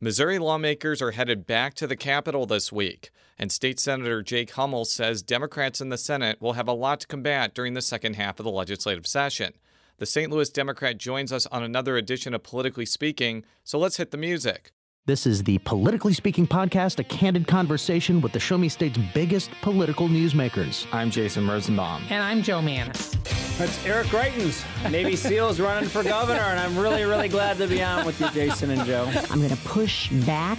Missouri lawmakers are headed back to the Capitol this week, and State Senator Jake Hummel says Democrats in the Senate will have a lot to combat during the second half of the legislative session. The St. Louis Democrat joins us on another edition of Politically Speaking, so let's hit the music. This is the Politically Speaking podcast, a candid conversation with the Show Me State's biggest political newsmakers. I'm Jason Rosenbaum. And I'm Joe Mannies. That's Eric Greitens, Navy SEALs running for governor, and I'm really, really glad to be on with you, Jason and Joe. I'm going to push back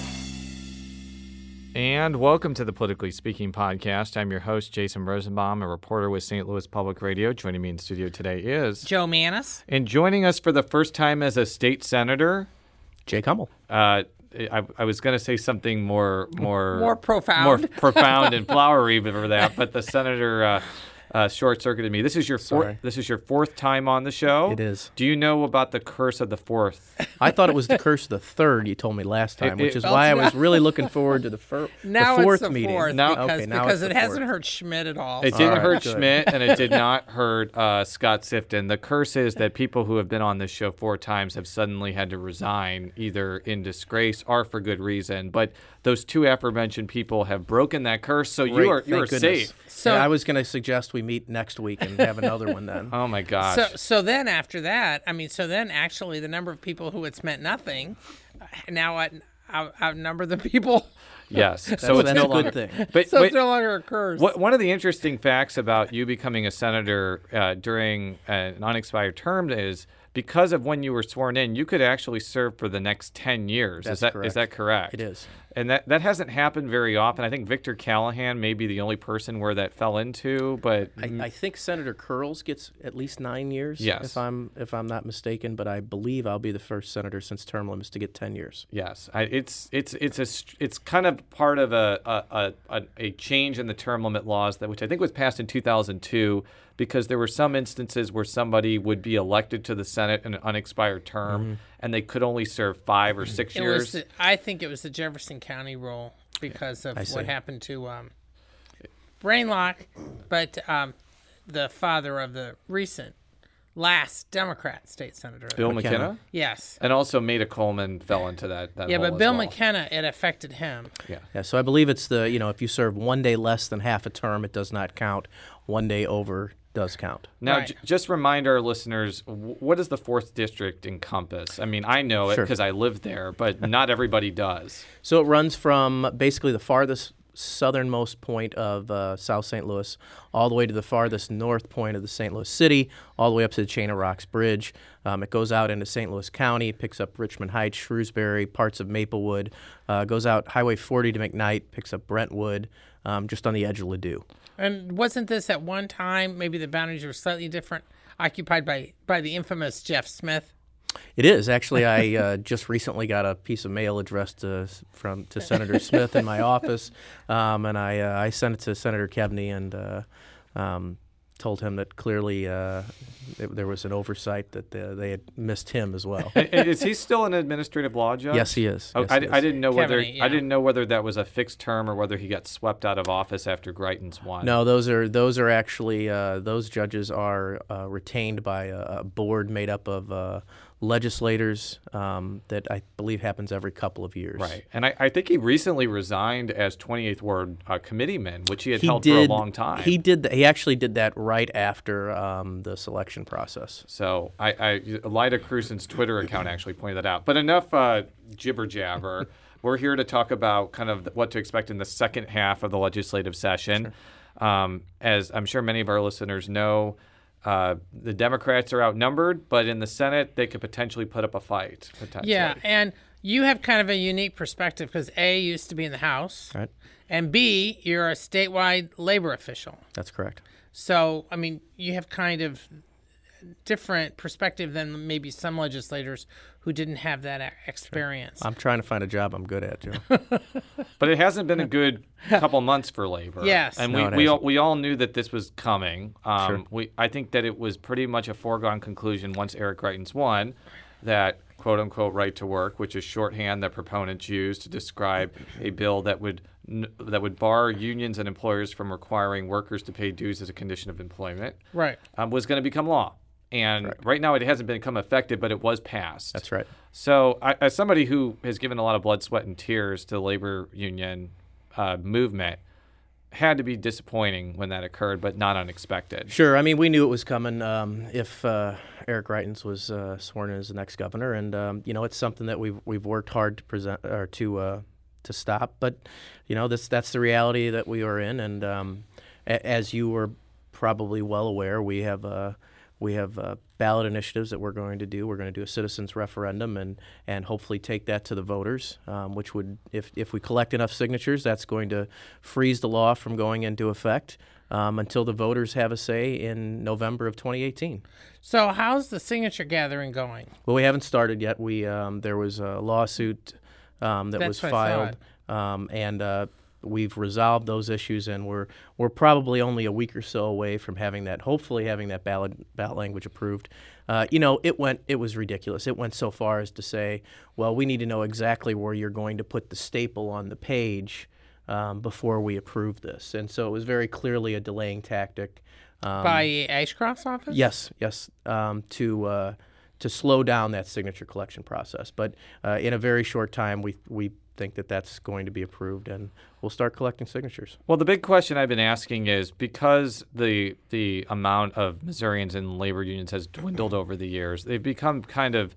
And welcome to the Politically Speaking podcast. I'm your host, Jason Rosenbaum, a reporter with St. Louis Public Radio. Joining me in studio today is Joe Mannies. And joining us for the first time as a state senator, Jake Hummel. Uh, I, I, was going to say something more, more, more profound, more profound and flowery for that, but the senator uh, uh, short circuited me. This is your fourth. This is your fourth time on the show. It is. Do you know about the curse of the fourth? I thought it was the curse of the third. You told me last time, it, which is why I was really looking forward to the, fir- now the fourth it's the meeting. Fourth now, because, okay, now because it hasn't hurt Schmidt at all. It didn't right, hurt good. Schmidt, and it did not hurt uh, Scott Sifton. The curse is that people who have been on this show four times have suddenly had to resign, either in disgrace or for good reason. But those two aforementioned people have broken that curse, so Great, you are you are thank safe. goodness. So- Yeah, I was going to suggest we meet next week and have another one then. Oh my gosh! So, so then after that, I mean, so then actually the number of people who it's meant nothing uh, now out, out, outnumber the people. yes, so That's- it's no a good longer. thing. But, So but no longer occurs. what, one of the interesting facts about you becoming a senator uh, during an unexpired term is because of when you were sworn in, you could actually serve for the next ten years. That's is that is correct. that correct? It is. And that, that hasn't happened very often. I think Victor Callahan may be the only person where that fell into, but I, I think Senator Curls gets at least nine years. Yes. If I'm if I'm not mistaken, but I believe I'll be the first senator since term limits to get ten years. yes, I, it's it's it's a it's kind of part of a a, a a change in the term limit laws that which I think was passed in 2002 because there were some instances where somebody would be elected to the Senate in an unexpired term and they could only serve five or six it years. was the, I think it was the Jefferson County rule because of what happened to um, Brainlock, but um, the father of the recent last Democrat state senator. Bill McKenna. McKenna. Yes. And also Maida Coleman fell into that. that Yeah, but Bill well. McKenna, it affected him. Yeah. Yeah. So I believe it's the you know if you serve one day less than half a term, it does not count. One day over does count. Now, Right. j- just remind our listeners, w- what does the fourth district encompass? I mean, I know it Sure. because I live there, but not everybody does. So it runs from basically the farthest southernmost point of uh, South St. Louis all the way to the farthest north point of the St. Louis city, all the way up to the Chain of Rocks Bridge. Um, it goes out into St. Louis County, picks up Richmond Heights, Shrewsbury, parts of Maplewood, uh, goes out Highway 40 to McKnight, picks up Brentwood, um, just on the edge of Ladue. And wasn't this at one time, maybe the boundaries were slightly different, occupied by, by the infamous Jeff Smith? It is actually. I uh, just recently got a piece of mail addressed to from to Senator Smith in my office, um, and I uh, I sent it to Senator Keaveny and uh, um, told him that clearly uh, there was an oversight that uh, they had missed him as well. Is he still an administrative law judge? yes, he is. Oh, Yes, I, he I didn't know whether Kevin, yeah. I didn't know whether that was a fixed term or whether he got swept out of office after Greitens won. No, those are those are actually uh, those judges are uh, retained by a, a board made up of uh, legislators um, that I believe happens every couple of years. Right, and I, I think he recently resigned as 28th Ward uh, committeeman, which he had he held did, for a long time. He did. th- He actually did that right after um, the selection process. So I, I Lyda Krewson's Twitter account actually pointed that out. But enough uh, jibber jabber. We're here to talk about kind of what to expect in the second half of the legislative session. Um, as I'm sure many of our listeners know, uh, the Democrats are outnumbered, but in the Senate they could potentially put up a fight. Potentially. Yeah, and you have kind of a unique perspective because A, you used to be in the House, Right. and B, you're a statewide labor official. That's correct. So, I mean, you have kind of different perspective than maybe some legislators who didn't have that experience. I'm trying to find a job I'm good at, Joe. But it hasn't been a good couple months for labor. Yes. and No, we we all, we all knew that this was coming. Um, Sure. We I think that it was pretty much a foregone conclusion once Eric Greitens won that quote unquote right to work, which is shorthand that proponents use to describe a bill that would that would bar unions and employers from requiring workers to pay dues as a condition of employment, right. um, was going to become law. And right now, it hasn't become effective, but it was passed. That's right. So, I, as somebody who has given a lot of blood, sweat, and tears to the labor union uh, movement, had to be disappointing when that occurred, but not unexpected. Sure. I mean, we knew it was coming um, if uh, Eric Greitens was uh, sworn in as the next governor, and um, you know, it's something that we've we've worked hard to present or to uh, to stop. But you know, this that's the reality that we are in, and um, a- as you were probably well aware, we have. Uh, we have uh, ballot initiatives that we're going to do. We're going to do a citizens referendum and, and hopefully take that to the voters, um, which would, if, if we collect enough signatures, that's going to freeze the law from going into effect um, until the voters have a say in November of 2018. So, how's the signature gathering going? Well, we haven't started yet. We um, there was a lawsuit um, that That's was filed, um, and uh, we've resolved those issues, and we're we're probably only a week or so away from having that. Hopefully, having that ballot ballot language approved. Uh, you know, it went it was ridiculous. It went so far as to say, well, we need to know exactly where you're going to put the staple on the page. Um, before we approve this, and so it was very clearly a delaying tactic. Um, By Ashcroft's office? Yes, yes, um, to uh, to slow down that signature collection process. But uh, in a very short time, we we think that that's going to be approved, and we'll start collecting signatures. Well, the big question I've been asking is because the the amount of Missourians in labor unions has dwindled over the years, they've become kind of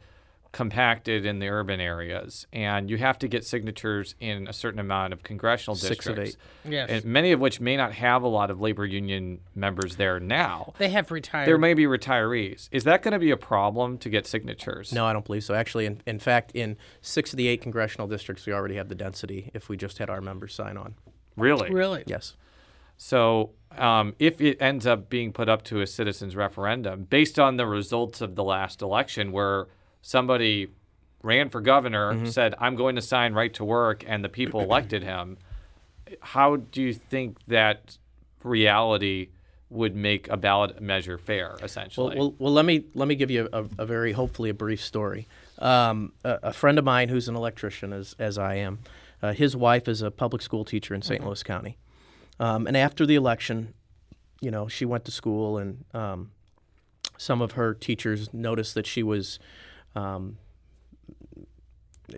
compacted in the urban areas, and you have to get signatures in a certain amount of congressional Six of districts. Yes. and many of which may not have a lot of labor union members there now. They have retired. There may be retirees. Is that going to be a problem to get signatures? No, I don't believe so. Actually, in, in fact, in six of the eight congressional districts, we already have the density if we just had our members sign on. Really? Really? Yes. So, um, if it ends up being put up to a citizens referendum based on the results of the last election, where somebody ran for governor, said, I'm going to sign right to work, and the people elected him, how do you think that reality would make a ballot measure fair, essentially? well, well let me let me give you a, a very hopefully a brief story. Um, a, a friend of mine who's an electrician, as as I am, uh, his wife is a public school teacher in saint Louis County, um, and after the election, you know, she went to school, and um, some of her teachers noticed that she was. Um,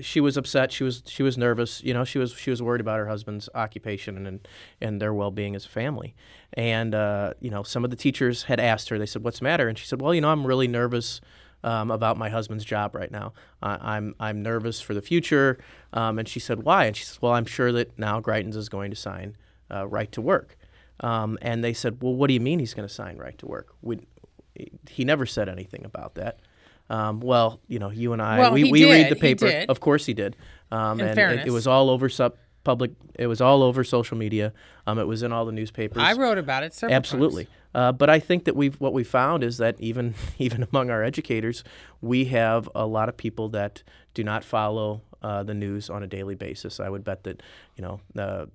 she was upset. She was she was nervous. You know, she was she was worried about her husband's occupation and and their well being as a family. And uh, you know, some of the teachers had asked her. They said, "What's the matter?" And she said, "Well, you know, I'm really nervous." Um, about my husband's job right now, I'm I'm nervous for the future. Um, and she said, "Why?" And she said, "Well, I'm sure that now Greitens is going to sign uh, right to work." Um, and they said, "Well, what do you mean he's going to sign right to work?" We, he never said anything about that. Um, well, you know, you and I, Well, we, we read the paper. Of course he did. Um, In and it- it, was all over sub public. It was all over social media. Um, it was in all the newspapers. I wrote about it several Absolutely. Uh, but I think that we've what we found is that even even among our educators, we have a lot of people that do not follow uh, the news on a daily basis. I would bet that you know the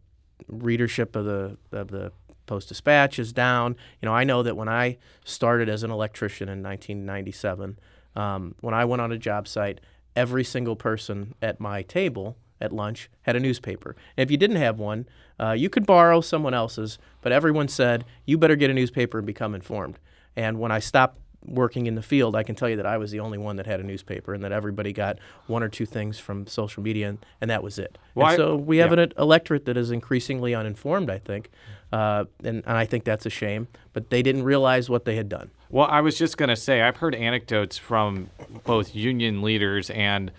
readership of the of the Post Dispatch is down. You know, I know that when I started as an electrician in 1997, um, when I went on a job site, every single person at my table at lunch had a newspaper. And if you didn't have one, uh, you could borrow someone else's, but everyone said, you better get a newspaper and become informed. And when I stopped working in the field, I can tell you that I was the only one that had a newspaper and that everybody got one or two things from social media, and, and that was it. Well, I- so we have yeah. an electorate that is increasingly uninformed, I think. Uh, and, and I think that's a shame, but they didn't realize what they had done. Well, I was just going to say, I've heard anecdotes from both union leaders and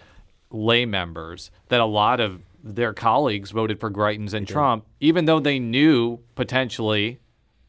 lay members that a lot of their colleagues voted for Greitens and Trump, even though they knew potentially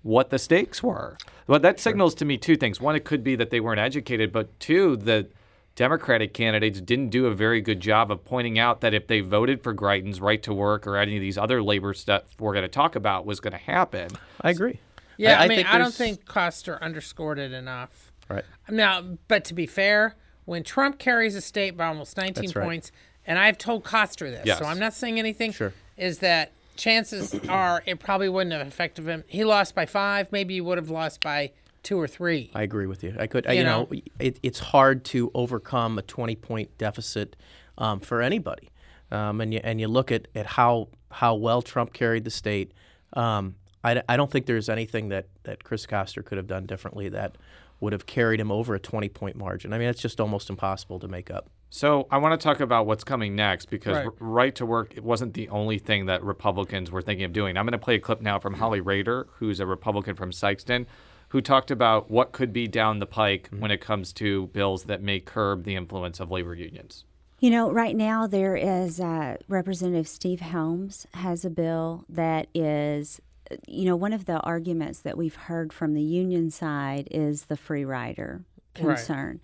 what the stakes were. Well, that signals to me two things. One, it could be that they weren't educated, but two, the Democratic candidates didn't do a very good job of pointing out that if they voted for Greitens, right to work, or any of these other labor stuff we're going to talk about was going to happen. I agree. Yeah, I, I mean, think I don't think Koster underscored it enough. Right. Now, but to be fair, when Trump carries a state by almost 19 right. points, and I've told Koster this, Yes. so I'm not saying anything. Sure. Is that chances are it probably wouldn't have affected him. He lost by five. Maybe he would have lost by two or three. I agree with you. I could, I, You you know, know? it, it's hard to overcome a 20 point deficit um, for anybody. Um, and you and you look at, at how how well Trump carried the state. Um, I, I don't think there's anything that, that Chris Koster could have done differently that would have carried him over a 20 point margin. I mean, it's just almost impossible to make up. So I want to talk about what's coming next because Right. right to work it wasn't the only thing that Republicans were thinking of doing. I'm going to play a clip now from Holly Rehder, who's a Republican from Sykeston, who talked about what could be down the pike when it comes to bills that may curb the influence of labor unions. You know, right now there is uh, Representative Steve Helms has a bill that is, you know, one of the arguments that we've heard from the union side is the free rider Right. concern.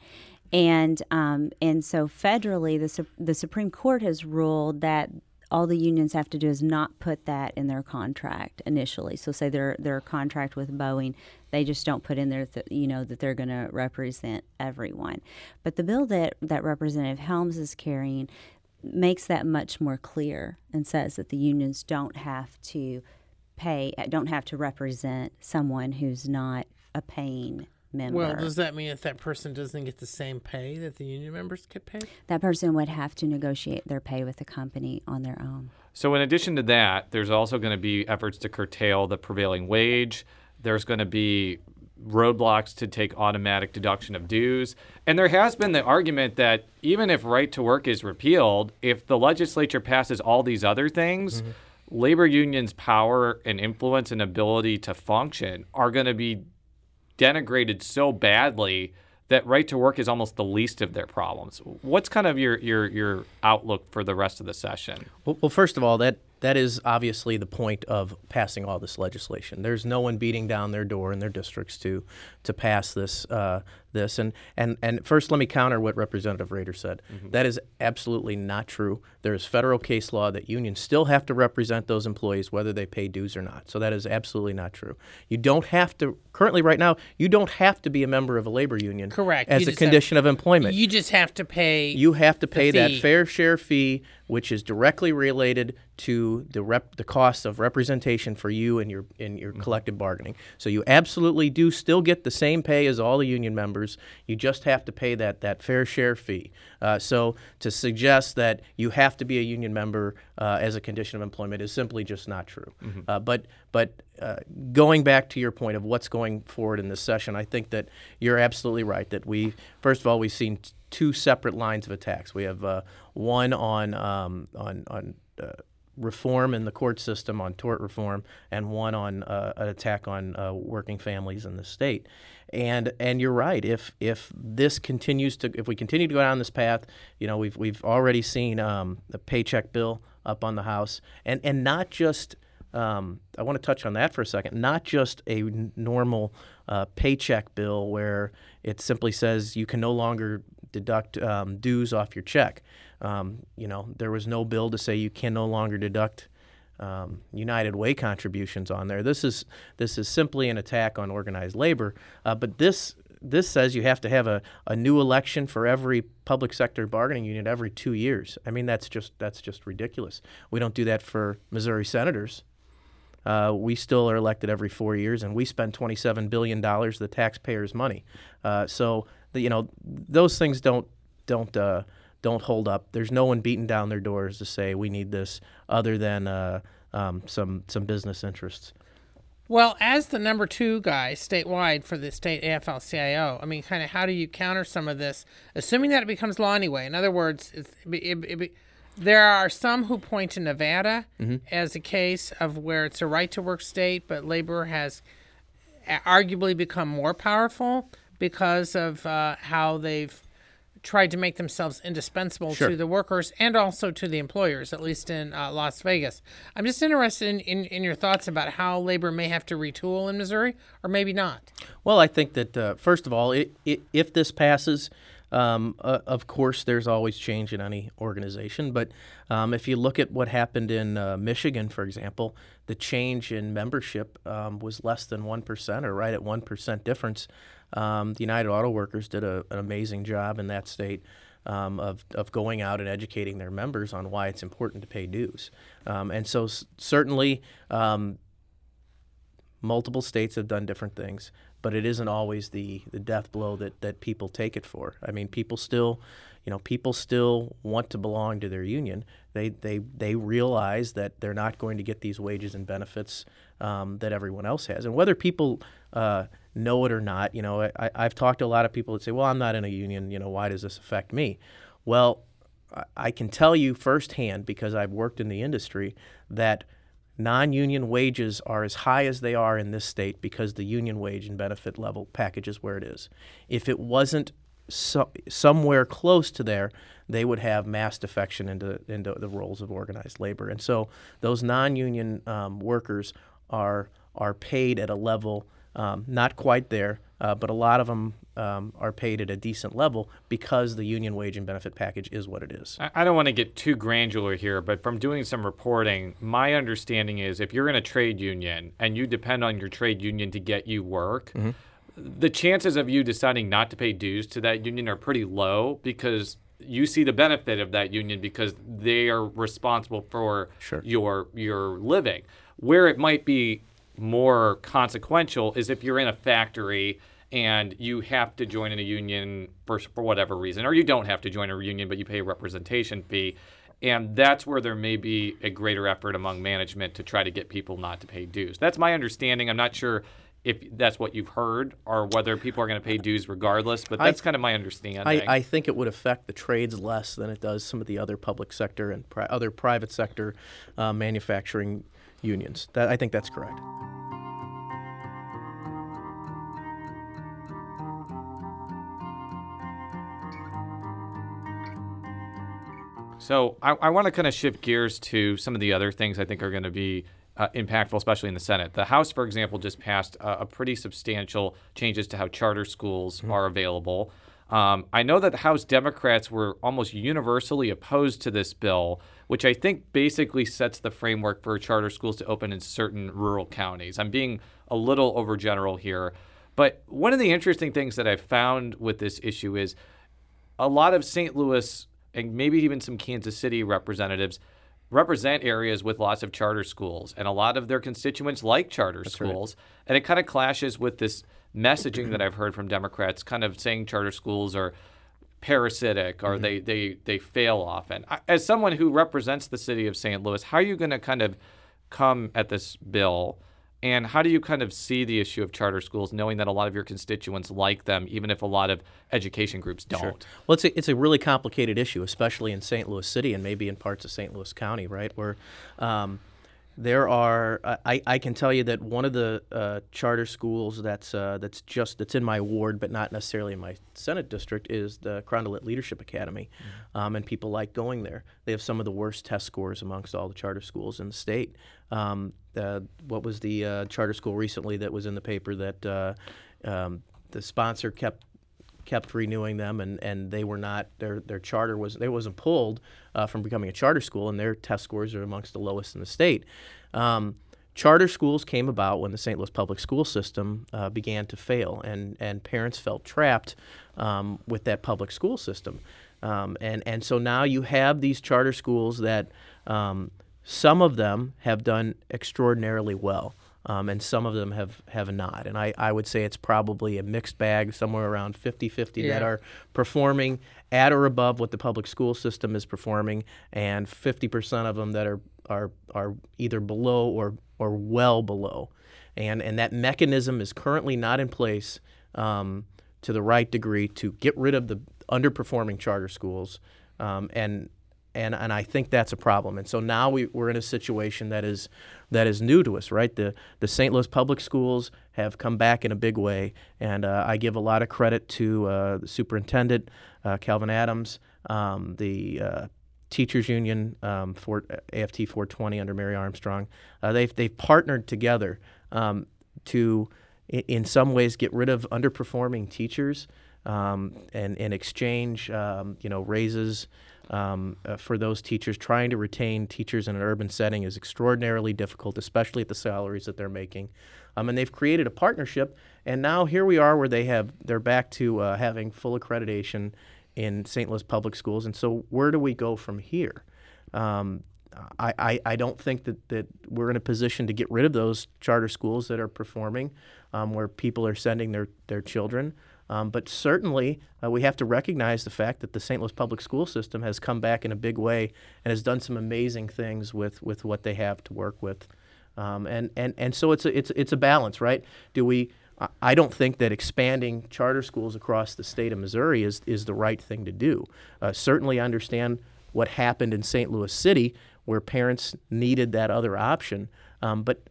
And um, and so federally, the the Supreme Court has ruled that all the unions have to do is not put that in their contract initially. So say their their contract with Boeing, they just don't put in there that you know that they're going to represent everyone. But the bill that that Representative Helms is carrying makes that much more clear and says that the unions don't have to pay don't have to represent someone who's not a paying member. Well, does that mean if that person doesn't get the same pay that the union members get paid? that person would have to negotiate their pay with the company on their own. So, in addition to that, there's also going to be efforts to curtail the prevailing wage. There's going to be roadblocks to take automatic deduction of dues. And there has been the argument that even if right to work is repealed, if the legislature passes all these other things, mm-hmm. labor unions' power and influence and ability to function are going to be denigrated so badly that right to work is almost the least of their problems. What's kind of your your your outlook for the rest of the session? Well, well, first of all, that that is obviously the point of passing all this legislation. There's no one beating down their door in their districts to to pass this uh, this. And and and first, let me counter what Representative Rehder said. Mm-hmm. That is absolutely not true. There is federal case law that unions still have to represent those employees whether they pay dues or not. So that is absolutely not true. You don't have to currently right now. You don't have to be a member of a labor union. Correct. As You a just have- condition of employment. You just have to pay. You have to pay that fair share fee, which is directly related to the rep, the cost of representation for you and your in your mm-hmm. collective bargaining. So you absolutely do still get the same pay as all the union members. You just have to pay that that fair share fee. Uh, so to suggest that you have to be a union member uh, as a condition of employment is simply just not true. Uh, but but uh, going back to your point of what's going forward in this session, I think that you're absolutely right. That we first of all we've seen t- two separate lines of attacks. We have uh, one on um, on on uh, reform in the court system on tort reform, and one on uh, an attack on uh, working families in the state. And and you're right. If if this continues to if we continue to go down this path, you know we've we've already seen um, the paycheck bill up on the House, and and not just. Um, I want to touch on that for a second. Not just a normal uh, paycheck bill where it simply says you can no longer deduct um, dues off your check. Um, you know, there was no bill to say you can no longer deduct um, United Way contributions on there. This is this is simply an attack on organized labor. Uh, but this this says you have to have a, a new election for every public sector bargaining unit every two years. I mean that's just that's just ridiculous. We don't do that for Missouri senators. Uh, we still are elected every four years, and we spend twenty-seven billion dollars, the taxpayers' money. Uh, so, the, you know, those things don't don't uh, don't hold up. There's no one beating down their doors to say we need this, other than uh, um, some some business interests. Well, as the number two guy statewide for the state AFL-CIO, I mean, kind of how do you counter some of this, assuming that it becomes law anyway? In other words, it's, it, it, it, there are some who point to Nevada as a case of where it's a right-to-work state, but labor has arguably become more powerful because of uh, how they've tried to make themselves indispensable Sure. to the workers and also to the employers, at least in uh, Las Vegas. I'm just interested in, in, in your thoughts about how labor may have to retool in Missouri or maybe not. Well, I think that uh, first of all, it, it, if this passes, um, uh, of course, there's always change in any organization. But um, if you look at what happened in uh, Michigan, for example, the change in membership um, was less than one percent, or right at one percent difference. Um, the United Auto Workers did a, an amazing job in that state. Um, of, of going out and educating their members on why it's important to pay dues. Um, and so, s- certainly, um, multiple states have done different things, but it isn't always the, the death blow that, that people take it for. I mean, people still, you know, people still want to belong to their union. They, they, they realize that they're not going to get these wages and benefits um, that everyone else has. And whether people uh, know it or not, you know, I, I've talked to a lot of people that say, well, I'm not in a union, you know, why does this affect me? Well, I- I can tell you firsthand because I've worked in the industry that non-union wages are as high as they are in this state because the union wage and benefit level package is where it is. If it wasn't so, somewhere close to there, they would have mass defection into into the roles of organized labor, and so those non-union um, workers are are paid at a level um, not quite there, uh, but a lot of them um, are paid at a decent level because the union wage and benefit package is what it is. I I don't want to get too granular here, but from doing some reporting, my understanding is if you're in a trade union and you depend on your trade union to get you work, the chances of you deciding not to pay dues to that union are pretty low because you see the benefit of that union because they are responsible for Sure. your your living. Where it might be more consequential is if you're in a factory and you have to join in a union for, for whatever reason, or you don't have to join a union, but you pay a representation fee. And that's where there may be a greater effort among management to try to get people not to pay dues. That's my understanding. I'm not sure if that's what you've heard or whether people are going to pay dues regardless, but I- that's kind of my understanding. I, I think it would affect the trades less than it does some of the other public sector and pri- other private sector uh, manufacturing unions. That, I think that's correct. So I, I want to kind of shift gears to some of the other things I think are going to be uh, impactful, especially in the Senate. The House, for example, just passed uh, a pretty substantial changes to how charter schools are available. Um, I know that the House Democrats were almost universally opposed to this bill, which I think basically sets the framework for charter schools to open in certain rural counties. I'm being a little overgeneral here, but one of the interesting things that I've found with this issue is a lot of St. Louis and maybe even some Kansas City representatives represent areas with lots of charter schools, and a lot of their constituents like charter schools. And it kind of clashes with this messaging that I've heard from Democrats, kind of saying charter schools are parasitic or they, they, they fail often. As someone who represents the city of St. Louis, how are you going to kind of come at this bill? And how do you kind of see the issue of charter schools, knowing that a lot of your constituents like them, even if a lot of education groups don't? Well, it's a, it's a really complicated issue, especially in St. Louis City and maybe in parts of St. Louis County, right? Where um, there are, I, I can tell you that one of the uh, charter schools that's uh, that's just that's in my ward, but not necessarily in my Senate district, is the Carondelet Leadership Academy, um, and people like going there. They have some of the worst test scores amongst all the charter schools in the state. Um, uh, what was the uh, charter school recently that was in the paper that uh, um, the sponsor kept kept renewing them, and, and they were not their their charter was they wasn't pulled uh, from becoming a charter school, and their test scores are amongst the lowest in the state. Um, charter schools came about when the St. Louis public school system uh, began to fail, and and parents felt trapped um, with that public school system, um, and and so now you have these charter schools that um, some of them have done extraordinarily well um, and some of them have, have not. And I, I would say it's probably a mixed bag, somewhere around 50 50 that are performing at or above what the public school system is performing, and 50% of them that are, are, are either below or, or well below. And, and that mechanism is currently not in place um, to the right degree to get rid of the underperforming charter schools. Um, and and and I think that's a problem. And so now we, we're in a situation that is that is new to us, right? The the St. Louis public schools have come back in a big way, and uh, I give a lot of credit to uh, the superintendent uh, Kelvin Adams, um, the uh, teachers union um, for AFT 420 under Mary Armstrong. Uh, they've they've partnered together um, to in some ways get rid of underperforming teachers. um, and in exchange, um, you know, raises um, uh, for those teachers. Trying to retain teachers in an urban setting is extraordinarily difficult, especially at the salaries that they're making. Um, and they've created a partnership, and now here we are, where they have they're back to uh, having full accreditation in St. Louis public schools. And so, where do we go from here? Um, I, I, I, don't think that, that we're in a position to get rid of those charter schools that are performing, um, where people are sending their, their children. Um, but certainly, uh, we have to recognize the fact that the St. Louis public school system has come back in a big way and has done some amazing things with, with what they have to work with. Um, and, and, and so it's a, it's, it's a balance, right? Do we, I don't think that expanding charter schools across the state of Missouri is, is the right thing to do. Uh, certainly understand what happened in St. Louis City where parents needed that other option. Um, but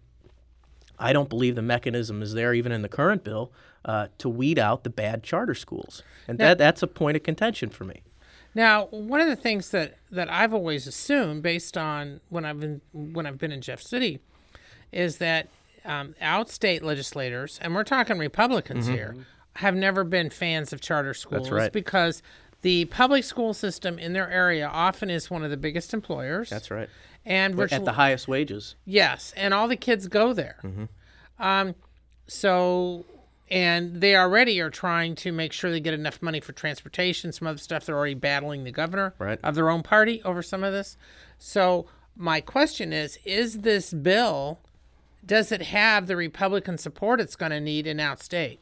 I don't believe the mechanism is there, even in the current bill, uh, to weed out the bad charter schools. And now, that, that's a point of contention for me. Now, one of the things that, that I've always assumed, based on when I've been when I've been in Jeff City, is that um, outstate legislators, and we're talking Republicans mm-hmm. here, have never been fans of charter schools right. because the public school system in their area often is one of the biggest employers. That's right. And virtually, at the highest wages. Yes, and all the kids go there. Mm-hmm. Um, so, and they already are trying to make sure they get enough money for transportation. Some other stuff. They're already battling the governor right. of their own party over some of this. So, my question is: Is this bill? Does it have the Republican support it's going to need in outstate?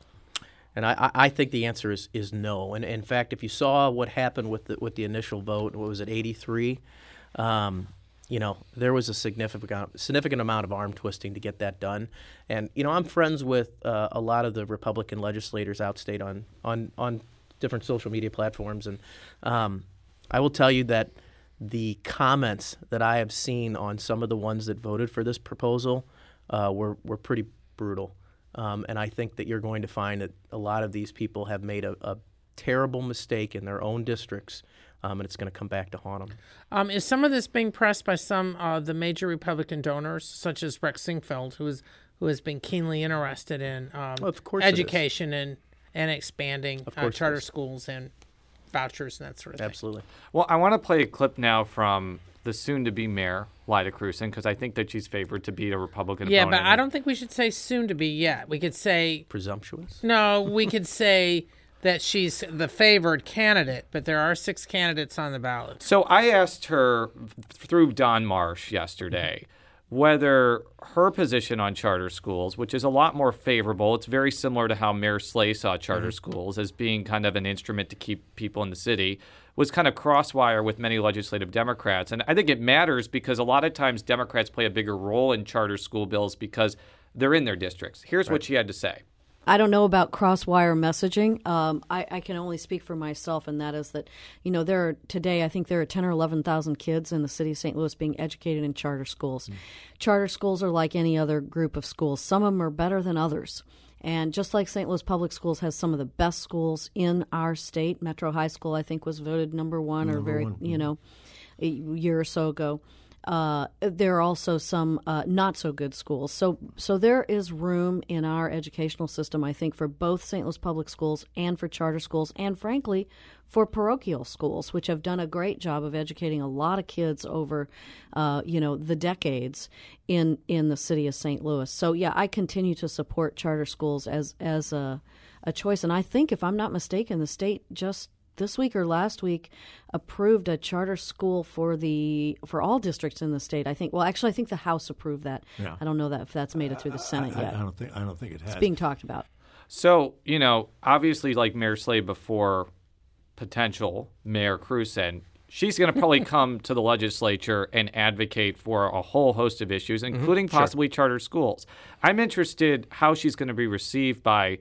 And I, I think the answer is, is no. And in fact, if you saw what happened with the, with the initial vote, what was it, 83? Um, you know, there was a significant significant amount of arm twisting to get that done. And you know, I'm friends with uh, a lot of the Republican legislators outstate on on on different social media platforms, and um, I will tell you that the comments that I have seen on some of the ones that voted for this proposal uh, were were pretty brutal. Um, and I think that you're going to find that a lot of these people have made a, a terrible mistake in their own districts, um, and it's going to come back to haunt them. Um, is some of this being pressed by some uh, the major Republican donors, such as Rex Sinquefield, who is who has been keenly interested in um, well, of course education and and expanding uh, charter schools and vouchers and that sort of thing? Absolutely. Well, I want to play a clip now from the soon-to-be mayor Lyda Krewson because I think that she's favored to beat a Republican. Yeah, but I don't think we should say soon-to-be yet. We could say presumptuous. No, we could say that she's the favored candidate, but there are six candidates on the ballot. So I asked her through Don Marsh yesterday whether her position on charter schools, which is a lot more favorable, it's very similar to how Mayor Slay saw charter mm-hmm. schools as being kind of an instrument to keep people in the city was kind of crosswire with many legislative Democrats. And I think it matters because a lot of times Democrats play a bigger role in charter school bills because they're in their districts. Here's right. what she had to say. I don't know about crosswire messaging. Um, I, I, can only speak for myself, and that is that, you know, there are today, I think there are 10 or 11,000 kids in the city of St. Louis being educated in charter schools. Mm. Charter schools are like any other group of schools, some of them are better than others. And just like St. Louis Public Schools has some of the best schools in our state, Metro High School, I think, was voted number one number or very, one. you know, a year or so ago. Uh, there are also some uh, not so good schools. So, so there is room in our educational system, I think, for both St. Louis public schools and for charter schools, and frankly, for parochial schools, which have done a great job of educating a lot of kids over, uh, you know, the decades in in the city of St. Louis. So, yeah, I continue to support charter schools as as a a choice, and I think, if I'm not mistaken, the state just this week or last week approved a charter school for the for all districts in the state. I think. Well, actually, I think the House approved that. Yeah. I don't know that if that's made it through the Senate I, yet. I, don't think. I don't think it has. It's being talked about. So you know, obviously, like Mayor Slay before potential Mayor Krewson, she's going to probably come to the legislature and advocate for a whole host of issues, mm-hmm. including mm-hmm, possibly sure. charter schools. I'm interested how she's going to be received by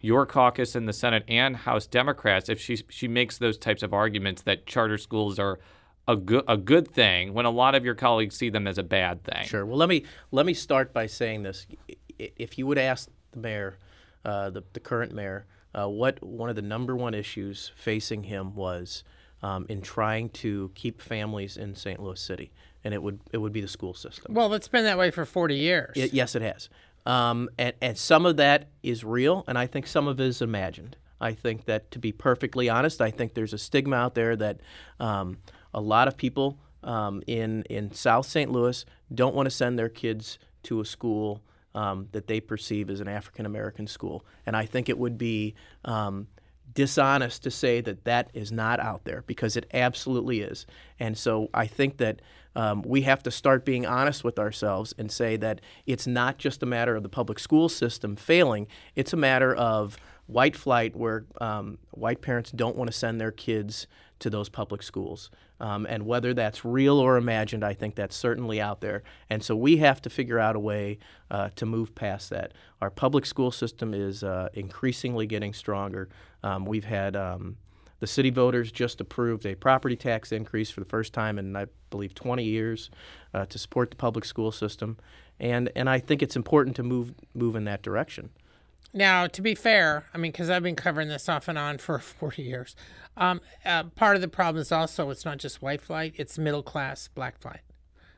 your caucus in the Senate and House Democrats if she she makes those types of arguments that charter schools are a good a good thing when a lot of your colleagues see them as a bad thing. Sure. Well, let me let me start by saying this: if you would ask the mayor, uh, the the current mayor, uh, what one of the number one issues facing him was um, in trying to keep families in St. Louis City, and it would it would be the school system. Well, it's been that way for forty years. It, yes, it has. Um, and, and some of that is real, and I think some of it is imagined. I think that, to be perfectly honest, I think there's a stigma out there that um, a lot of people um, in in South St. Louis don't want to send their kids to a school um, that they perceive as an African American school, and I think it would be um, dishonest to say that that is not out there because it absolutely is. And so I think that um, we have to start being honest with ourselves and say that it's not just a matter of the public school system failing, it's a matter of white flight where um, white parents don't want to send their kids to those public schools. Um, and whether that's real or imagined, I think that's certainly out there. And so we have to figure out a way uh, to move past that. Our public school system is uh, increasingly getting stronger. Um, we've had um, the city voters just approved a property tax increase for the first time in, I believe, 20 years uh, to support the public school system. And, and I think it's important to move, move in that direction. Now, to be fair, I mean, because I've been covering this off and on for 40 years, um, uh, part of the problem is also it's not just white flight; it's middle class black flight.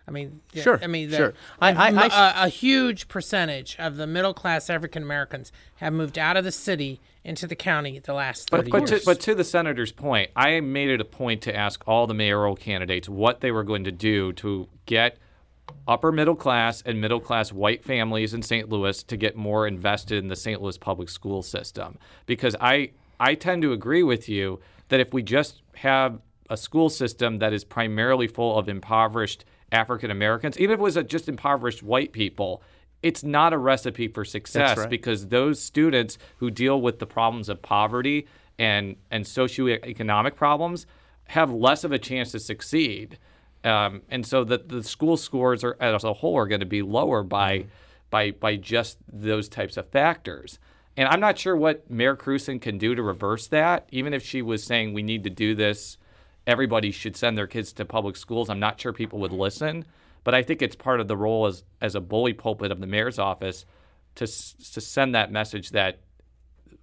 I mean, sure. I mean, the, sure. I, I, I, a, a, huge percentage of the middle class African Americans have moved out of the city into the county the last 30 but, but years. To, but to the senator's point, I made it a point to ask all the mayoral candidates what they were going to do to get upper middle class and middle class white families in St. Louis to get more invested in the St. Louis public school system. Because I, I tend to agree with you that if we just have a school system that is primarily full of impoverished African Americans, even if it was just impoverished white people, it's not a recipe for success right. because those students who deal with the problems of poverty and, and socioeconomic problems have less of a chance to succeed. Um, and so the, the school scores are, as a whole are going to be lower by, by, by just those types of factors. And I'm not sure what Mayor Krewson can do to reverse that. Even if she was saying we need to do this, everybody should send their kids to public schools. I'm not sure people would listen. But I think it's part of the role as, as a bully pulpit of the mayor's office to, to send that message that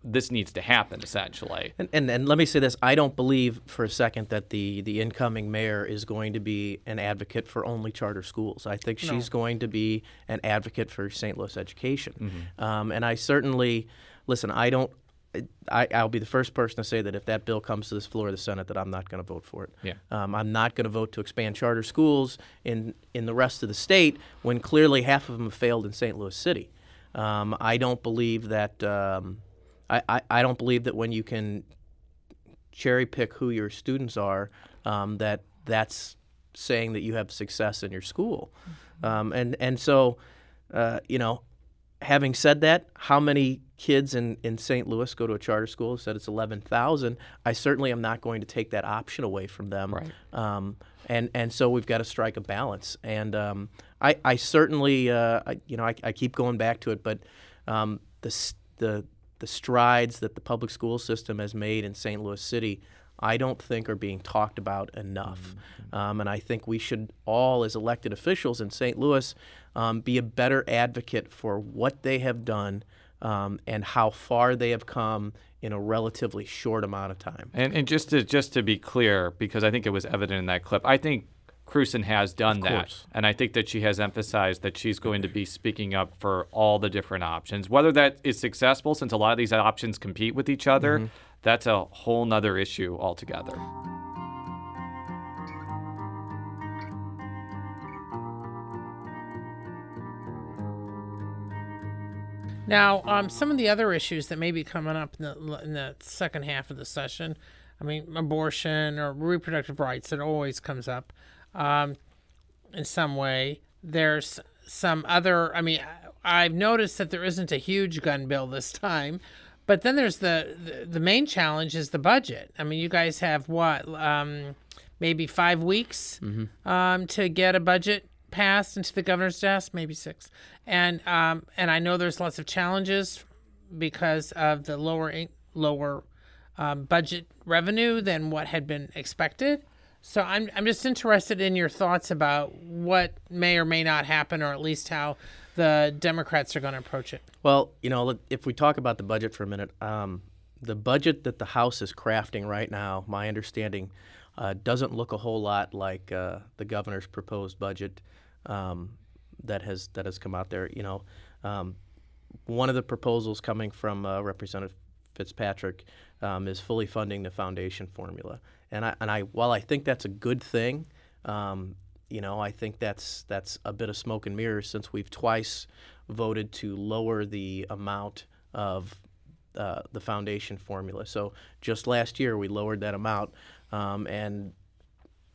this needs to happen essentially. And, and, and let me say this: I don't believe for a second that the the incoming mayor is going to be an advocate for only charter schools. I think No. she's going to be an advocate for St. Louis education. Mm-hmm. Um, and I certainly listen. I don't. I, I'll be the first person to say that if that bill comes to this floor of the Senate, that I'm not going to vote for it. Yeah. Um, I'm not going to vote to expand charter schools in in the rest of the state when clearly half of them have failed in St. Louis City. Um, I don't believe that. Um, I, I, I don't believe that when you can cherry pick who your students are, um, that that's saying that you have success in your school. Um, and and so, uh, you know, having said that, how many kids in, in St. Louis go to a charter school? Said it's eleven thousand. I certainly am not going to take that option away from them. Right. Um, and and so we've got to strike a balance. And um, I I certainly uh, I, you know I, I keep going back to it, but um, the the the strides that the public school system has made in St. Louis City, I don't think are being talked about enough. Um, and I think we should all, as elected officials in St. Louis, um, be a better advocate for what they have done um, and how far they have come in a relatively short amount of time. And, and just to just to be clear, because I think it was evident in that clip, I think Krewson has done that, and I think that she has emphasized that she's going to be speaking up for all the different options. Whether that is successful, since a lot of these options compete with each other, Mhm. that's a whole nother issue altogether. Now, um, some of the other issues that may be coming up in the, in the second half of the session, I mean, abortion or reproductive rights, it always comes up um, in some way. There's some other, I mean, I've noticed that there isn't a huge gun bill this time, but then there's the, the, the main challenge is the budget. I mean, you guys have what, um, maybe five weeks um, to get a budget passed into the governor's desk, maybe six. And um, and I know there's lots of challenges because of the lower lower um, budget revenue than what had been expected. So I'm I'm just interested in your thoughts about what may or may not happen, or at least how the Democrats are going to approach it. Well, you know, if we talk about the budget for a minute, um, the budget that the House is crafting right now, my understanding, uh, doesn't look a whole lot like uh, the governor's proposed budget um, that has that has come out there. You know, um, one of the proposals coming from uh, Representative Fitzpatrick um, is fully funding the foundation formula. And I, and I, while I think that's a good thing, um, you know, I think that's that's a bit of smoke and mirrors since we've twice voted to lower the amount of uh, the foundation formula. So just last year we lowered that amount, um, and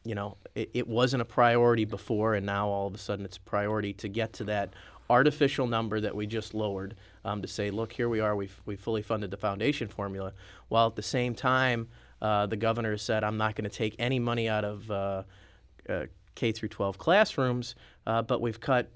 you know it, it wasn't a priority before, and now all of a sudden it's a priority to get to that artificial number that we just lowered um, to say, look, here we are, we've, we fully funded the foundation formula, while at the same time, uh, the governor said, I'm not going to take any money out of uh, uh, K through 12 classrooms, uh, but we've cut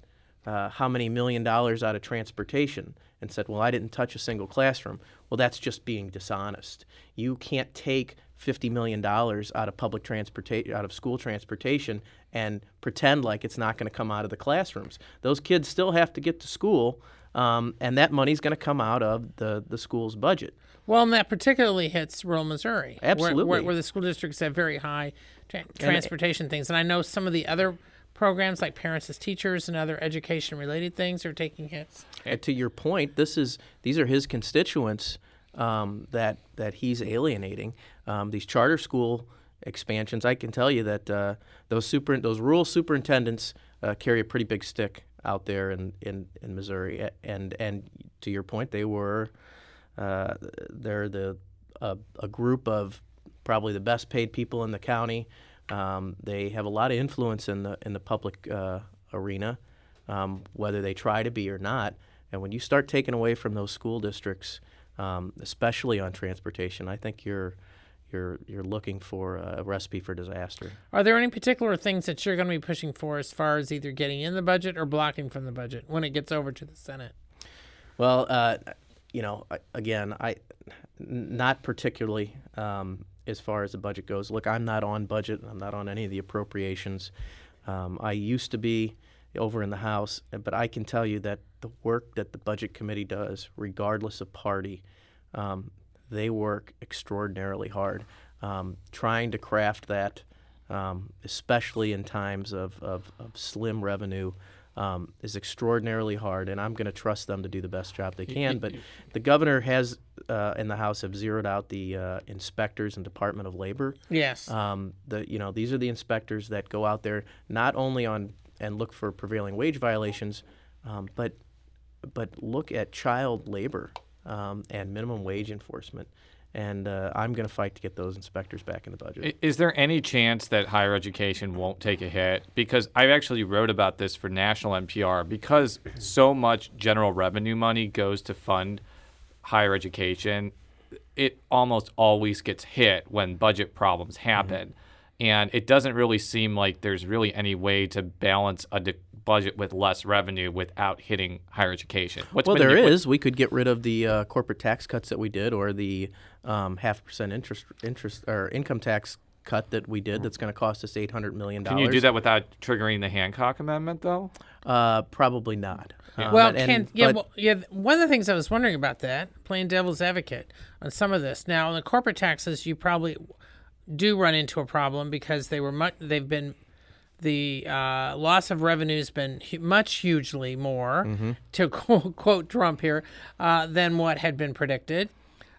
how many million dollars out of transportation and said, well, I didn't touch a single classroom. Well, that's just being dishonest. You can't take $50 million out of public transportation, out of school transportation, and pretend like it's not going to come out of the classrooms. Those kids still have to get to school, um, and that money's going to come out of the, the school's budget. Well, and that particularly hits rural Missouri, Absolutely. where, where, where the school districts have very high tra- transportation things. And I know some of the other programs, like Parents as Teachers and other education-related things, are taking hits. And to your point, this is these are his constituents um, that that he's alienating. Um, these charter school expansions, I can tell you that uh, those super those rural superintendents uh, carry a pretty big stick out there in, in, in Missouri. And and to your point, they were uh, they're the a, group of probably the best paid people in the county. Um, they have a lot of influence in the in the public uh, arena, um, whether they try to be or not. And when you start taking away from those school districts, um, especially on transportation, I think you're you're you're looking for a recipe for disaster. Are there any particular things that you're going to be pushing for as far as either getting in the budget or blocking from the budget when it gets over to the Senate? Well, uh, you know, again, I not particularly um, as far as the budget goes. Look, I'm not on budget. And I'm not on any of the appropriations. Um, I used to be over in the House, but I can tell you that the work that the Budget Committee does, regardless of party, um, they work extraordinarily hard um, trying to craft that, um, especially in times of, of, of slim revenue. Um, is extraordinarily hard, and I'm going to trust them to do the best job they can. But the governor has, uh, in the House, have zeroed out the uh, inspectors and Department of Labor. Yes. Um, the you know these are the inspectors that go out there not only on and look for prevailing wage violations, um, but but look at child labor um, and minimum wage enforcement. And uh, I'm going to fight to get those inspectors back in the budget. Is there any chance that higher education won't take a hit? Because I actually wrote about this for national NPR because so much general revenue money goes to fund higher education. It almost always gets hit when budget problems happen. Mm-hmm. And it doesn't really seem like there's really any way to balance a de- budget with less revenue without hitting higher education. What's well, there is. We could get rid of the uh, corporate tax cuts that we did, or the um, half percent interest interest or income tax cut that we did. That's going to cost us eight hundred million dollars. Can you do that without triggering the Hancock Amendment, though? Uh, probably not. Yeah. Uh, well, but, can, yeah, well, yeah. One of the things I was wondering about that, playing devil's advocate on some of this. Now, on the corporate taxes, you probably do run into a problem because they were much. They've been the uh, loss of revenue has been much hugely more, mm-hmm. to quote, quote, Trump here, uh, than what had been predicted.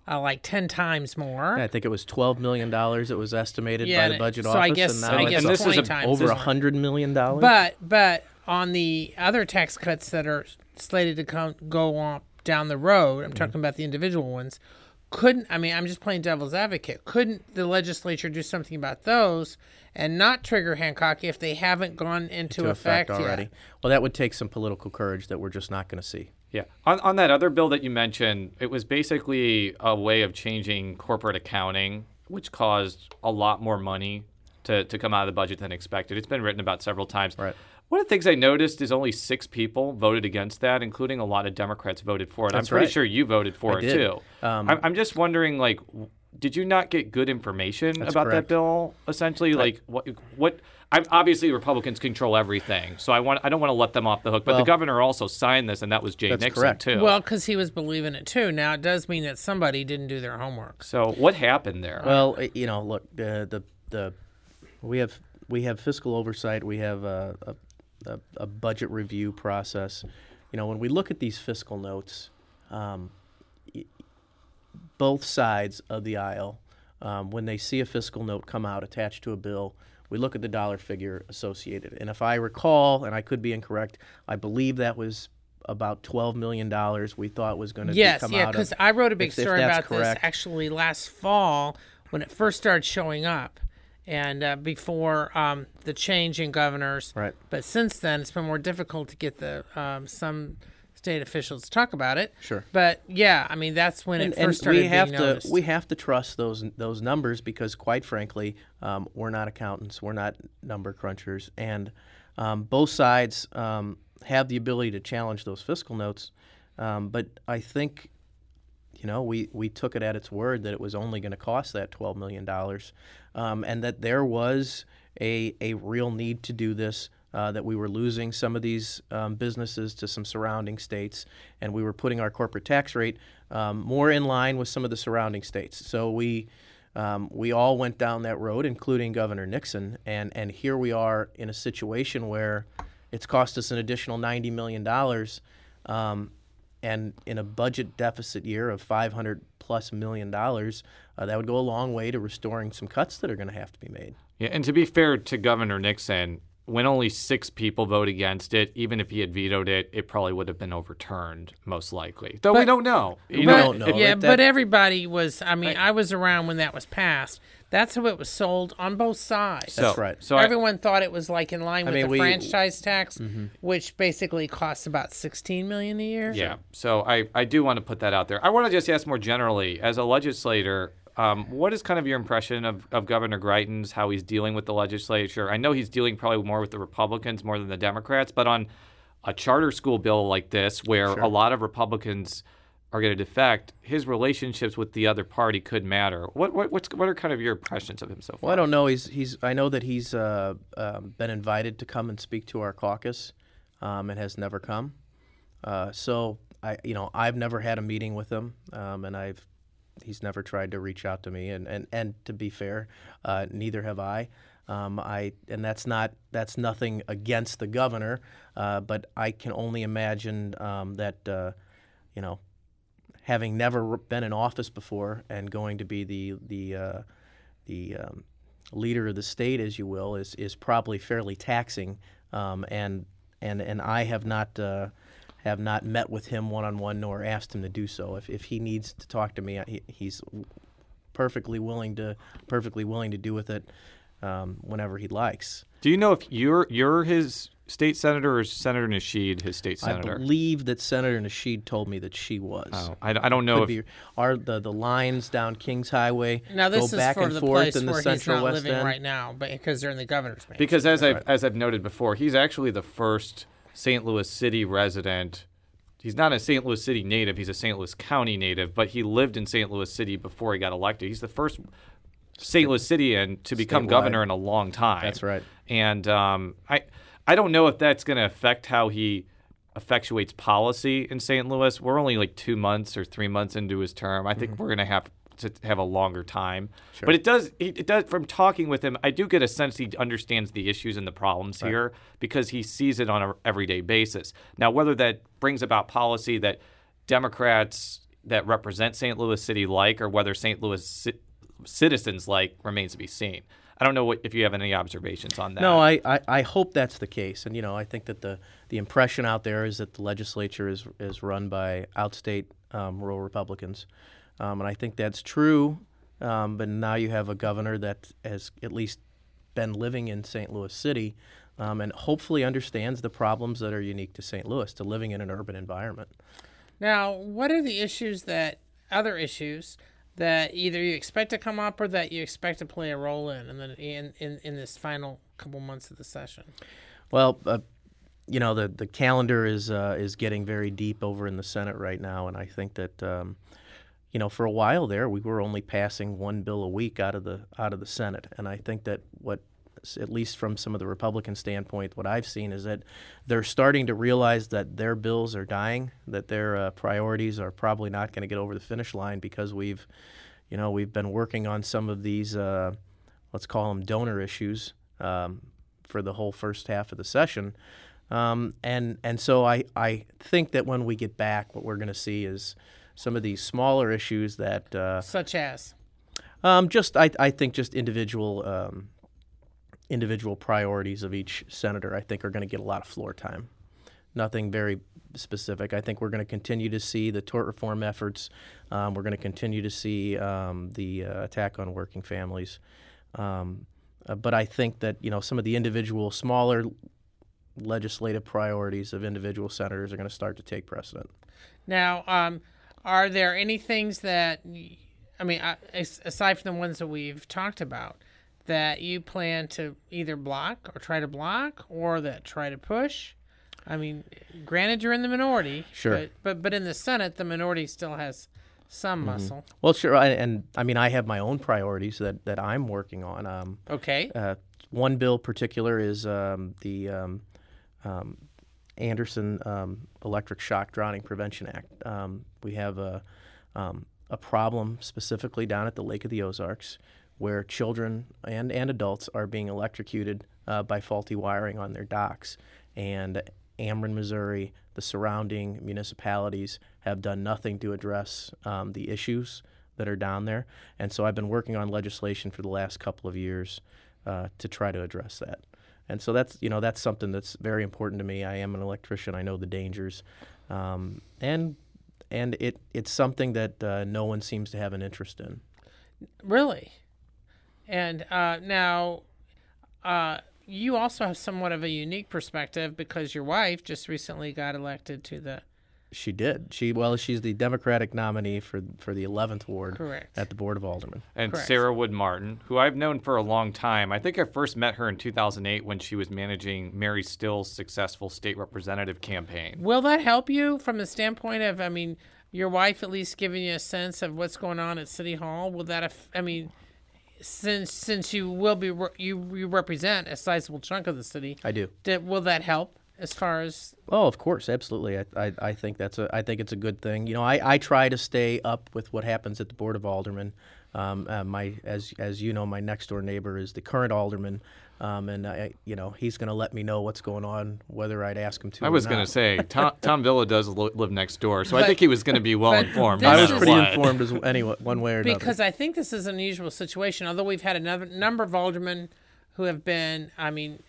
Uh, like 10 times more. Yeah, I think it was $12 million it was estimated yeah, by the budget so office. I guess, and now I guess it's this is a, over $100 million. But, but on the other tax cuts that are slated to come, go on down the road, I'm mm-hmm. talking about the individual ones, couldn't I mean I'm just playing devil's advocate. Couldn't the legislature do something about those and not trigger Hancock if they haven't gone into, into effect, effect, already? Yet? Well, that would take some political courage that we're just not going to see. Yeah. On, on that other bill that you mentioned, it was basically a way of changing corporate accounting, which caused a lot more money to, to come out of the budget than expected. It's been written about several times. Right. One of the things I noticed is only six people voted against that, including a lot of Democrats voted for it. That's I'm pretty right. sure you voted for I it did. too. Um, I'm, I'm just wondering, like, did you not get good information about correct. that bill? Essentially, like, what what? I'm, obviously, Republicans control everything, so I want I don't want to let them off the hook. But Well- the governor also signed this, and that was Jay That's Nixon correct. too. Well, because he was believing it too. Now it does mean that somebody didn't do their homework. so what happened there? Well, uh, you know, look, the the, the we have we have fiscal oversight. We have a, a, a, a budget review process. You know, when we look at these fiscal notes, um, both sides of the aisle, um, when they see a fiscal note come out attached to a bill, we look at the dollar figure associated. And if I recall, and I could be incorrect, I believe that was about $12 million we thought was going to yes, come yeah, out of. because I wrote a big if- if story that's about correct. this actually last fall when it first started showing up, and uh, before um, the change in governors. Right. But since then, it's been more difficult to get the um, some state officials to talk about it. Sure. But yeah, I mean that's when and, it first started we have being to noticed. we have to trust those those numbers because quite frankly um, we're not accountants we're not number crunchers and um, both sides um, have the ability to challenge those fiscal notes um, but I think you know we, we took it at its word that it was only going to cost that $12 million um, and that there was a, a real need to do this uh, that we were losing some of these um, businesses to some surrounding states, and we were putting our corporate tax rate um, more in line with some of the surrounding states. So we um, we all went down that road, including Governor Nixon, and and here we are in a situation where it's cost us an additional ninety million dollars, um, and in a budget deficit year of five hundred plus million dollars, uh, that would go a long way to restoring some cuts that are going to have to be made. Yeah, and to be fair to Governor Nixon, when only six people vote against it, even if he had vetoed it, it probably would have been overturned, most likely. Though we don't know. You But- don't know. Yeah, That- but everybody was. I mean, I was around when that was passed. That's how it was sold on both sides. So, That's right. So I- Everyone thought it was like in line with mean, the we- franchise tax, mm-hmm. which basically costs about sixteen million a year. Yeah. So I, I do want to put that out there. I want to just ask more generally, as a legislator, um, what is kind of your impression of, of Governor Greitens, how he's dealing with the legislature? I know he's dealing probably more with the Republicans more than the Democrats, but on a charter school bill like this, where a lot of Republicans are going to defect, his relationships with the other party could matter. What what what's, what are kind of your impressions of him so far? Well, I don't know. He's he's. I know that he's uh, um, been invited to come and speak to our caucus, um, and has never come. Uh, so I, you know, I've never had a meeting with him, um, and I've he's never tried to reach out to me. And and, and to be fair, uh, neither have I. Um, I and that's not that's nothing against the governor, uh, but I can only imagine um, that uh, you know having never been in office before and going to be the the uh, the um, leader of the state, as you will, is is probably fairly taxing. Um, and and and I have not uh, have not met with him one on one nor asked him to do so. If if he needs to talk to me, he, he's perfectly willing to perfectly willing to do with it um, whenever he likes. Do you know if you're you're his state senator or is Senator Nasheed his state senator? I believe that Senator Nasheed told me that she was. Oh, I, I don't know Could if be. Are the, the lines down Kings Highway Now this go is back for and the forth place in the where central he's not west living end? right now, but because they're in the governor's mansion. Because as I've as I've noted before, he's actually the first St. Louis City resident. He's not a St. Louis City native. He's a St. Louis County native, but he lived in St. Louis City before he got elected. He's the first St. Louis Cityan to become Statewide. governor in a long time. That's right. And um, I I don't know if that's going to affect how he effectuates policy in St. Louis. We're only like two months or three months into his term. I think Mm-hmm. we're going to have to have a longer time. But it does it, it does from talking with him, I do get a sense he understands the issues and the problems here because he sees it on an everyday basis. Now, whether that brings about policy that Democrats that represent St. Louis City like, or whether St. Louis ci- citizens like, remains to be seen. I don't know what, if you have any observations on that. No, I, I, I hope that's the case. And, you know, I think that the, the impression out there is that the legislature is, is run by outstate um, rural Republicans. Um, and I think that's true. Um, but now you have a governor that has at least been living in St. Louis City um, and hopefully understands the problems that are unique to St. Louis, to living in an urban environment. Now, what are the issues that other issues that either you expect to come up or that you expect to play a role in in the, in, in, in this final couple months of the session? Well, uh, you know the the calendar is uh, is getting very deep over in the Senate right now, and I think that um, you know for a while there we were only passing one bill a week out of the out of the Senate, and I think that what at least from some of the Republican standpoint, what I've seen is that they're starting to realize that their bills are dying, that their uh, priorities are probably not going to get over the finish line because we've, you know, we've been working on some of these, uh, let's call them donor issues, um, for the whole first half of the session. Um, and and so I, I think that when we get back, what we're going to see is some of these smaller issues that uh, Such as. um, just I, I think just individual um, individual priorities of each senator I think are going to get a lot of floor time. Nothing very specific. I think we're going to continue to see the tort reform efforts. Um, we're going to continue to see um, the uh, attack on working families. Um, uh, but I think that you know some of the individual smaller legislative priorities of individual senators are going to start to take precedent. Now, um, are there any things that, I mean, aside from the ones that we've talked about, that you plan to either block or try to block or that try to push? I mean, granted, you're in the minority. Sure. But, but, but in the Senate, the minority still has some muscle. Well, sure, I, and I mean I have my own priorities that, that I'm working on. Um, Okay. Uh, one bill particular is um, the um, um, Anderson um, Electric Shock Drowning Prevention Act. Um, we have a um, a problem specifically down at the Lake of the Ozarks where children and, and adults are being electrocuted uh, by faulty wiring on their docks. And Ameren, Missouri, the surrounding municipalities have done nothing to address um, the issues that are down there. And so I've been working on legislation for the last couple of years uh, to try to address that. And so that's you know that's something that's very important to me. I am an electrician. I know the dangers, um, and and it it's something that uh, no one seems to have an interest in. Really? And uh, now, uh, you also have somewhat of a unique perspective because your wife just recently got elected to the. She did. She well, she's the Democratic nominee for for the 11th ward Correct. at the Board of Aldermen. And Correct. Sarah Wood Martin, who I've known for a long time. I think I first met her in 2008 when she was managing Mary Still's successful state representative campaign. Will that help you from the standpoint of, I mean, your wife at least giving you a sense of what's going on at City Hall? Will that, aff- I mean, since since you will be re- you you represent a sizable chunk of the city, I do. did, will that help as far as Oh, of course, absolutely. I, I, I think that's a I think it's a good thing. You know, I, I try to stay up with what happens at the Board of Aldermen. Um, uh, my as as you know, my next door neighbor is the current alderman, um, and I you know he's going to let me know what's going on, whether I'd ask him to. I was going to say Tom, Tom Villa does lo- live next door, so I think he was going to be well informed. I was pretty what. informed as anyway, one way or another. because I think this is an unusual situation. Although we've had a number, number of aldermen who have been, I mean,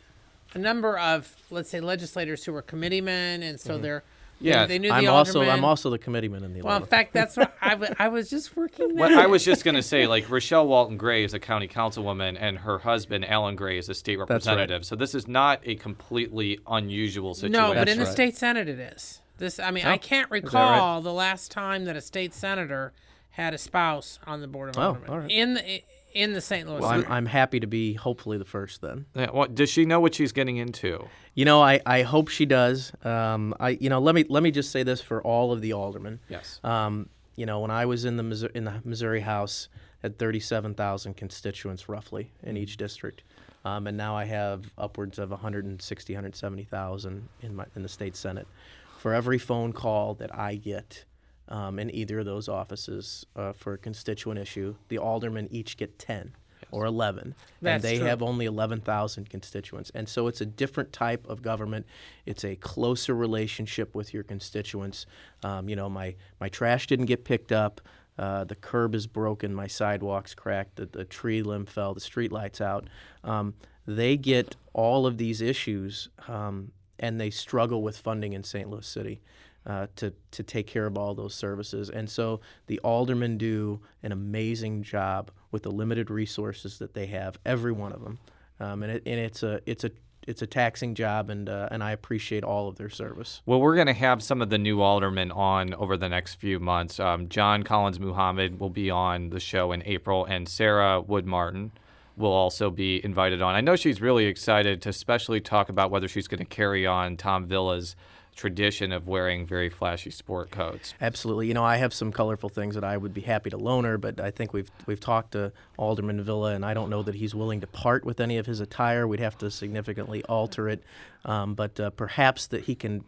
a number of let's say legislators who were committeemen, and so mm-hmm. they're Yeah, they, they knew I'm the also aldermen. I'm also the committeeman in the. well, in fact, that's what I wa- I was just working. What that. I was just going to say, like Rochelle Walton Gray is a county councilwoman, and her husband Alan Gray is a state representative. right. representative. So this is not a completely unusual situation. No, but That's in the state senate it is. This, I mean, I oh, can't right? recall the last time that a state senator had a spouse on the board of oh, aldermen. Oh, all right. in the in the St. Louis. well, I'm, I'm happy to be hopefully the first then. Yeah, what, does she know what she's getting into? You know, I, I hope she does. Um, I you know let me let me just say this for all of the aldermen. Yes. Um, you know, when I was in the Missouri, in the Missouri House, had 37,000 constituents roughly in each district, um, and now I have upwards of 160, 170,000 in my in the state senate. For every phone call that I get um, in either of those offices uh, for a constituent issue, the aldermen each get 10 or 11, That's and they true. have only 11,000 constituents. And so it's a different type of government. It's a closer relationship with your constituents. Um, you know, my, my trash didn't get picked up. Uh, the curb is broken. My sidewalk's cracked. The, the tree limb fell. The street lights out. Um, they get all of these issues, um, and they struggle with funding in St. Louis City. Uh, to, to take care of all those services. And so the aldermen do an amazing job with the limited resources that they have, every one of them. Um, and, it, and it's a it's a it's a taxing job, and uh, and I appreciate all of their service. Well, we're going to have some of the new aldermen on over the next few months. Um, John Collins Muhammad will be on the show in April, and Sarah Wood Martin will also be invited on. I know she's really excited to especially talk about whether she's going to carry on Tom Villa's tradition of wearing very flashy sport coats. Absolutely. You know, I have some colorful things that I would be happy to loan her, but I think we've we've talked to Alderman Villa, and I don't know that he's willing to part with any of his attire. We'd have to significantly alter it, um, but uh, perhaps that he can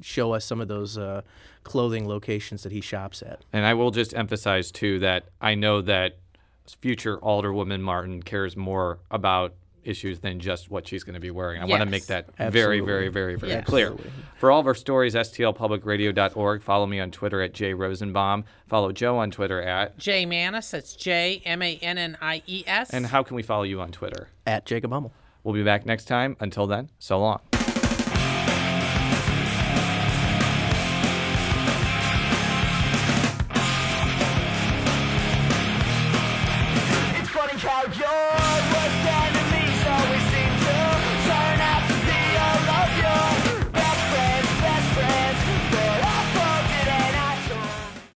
show us some of those uh, clothing locations that he shops at. And I will just emphasize too that I know that future Alderwoman Martin cares more about issues than just what she's going to be wearing. I want to make that very, Absolutely. very, very, very Yes. clear. For all of our stories, stlpublicradio.org. Follow me on Twitter at jrosenbaum. Follow Jo on Twitter at. J Mannies, that's J M A N N I E S. And how can we follow you on Twitter? At Jacob Hummel. We'll be back next time. Until then, so long.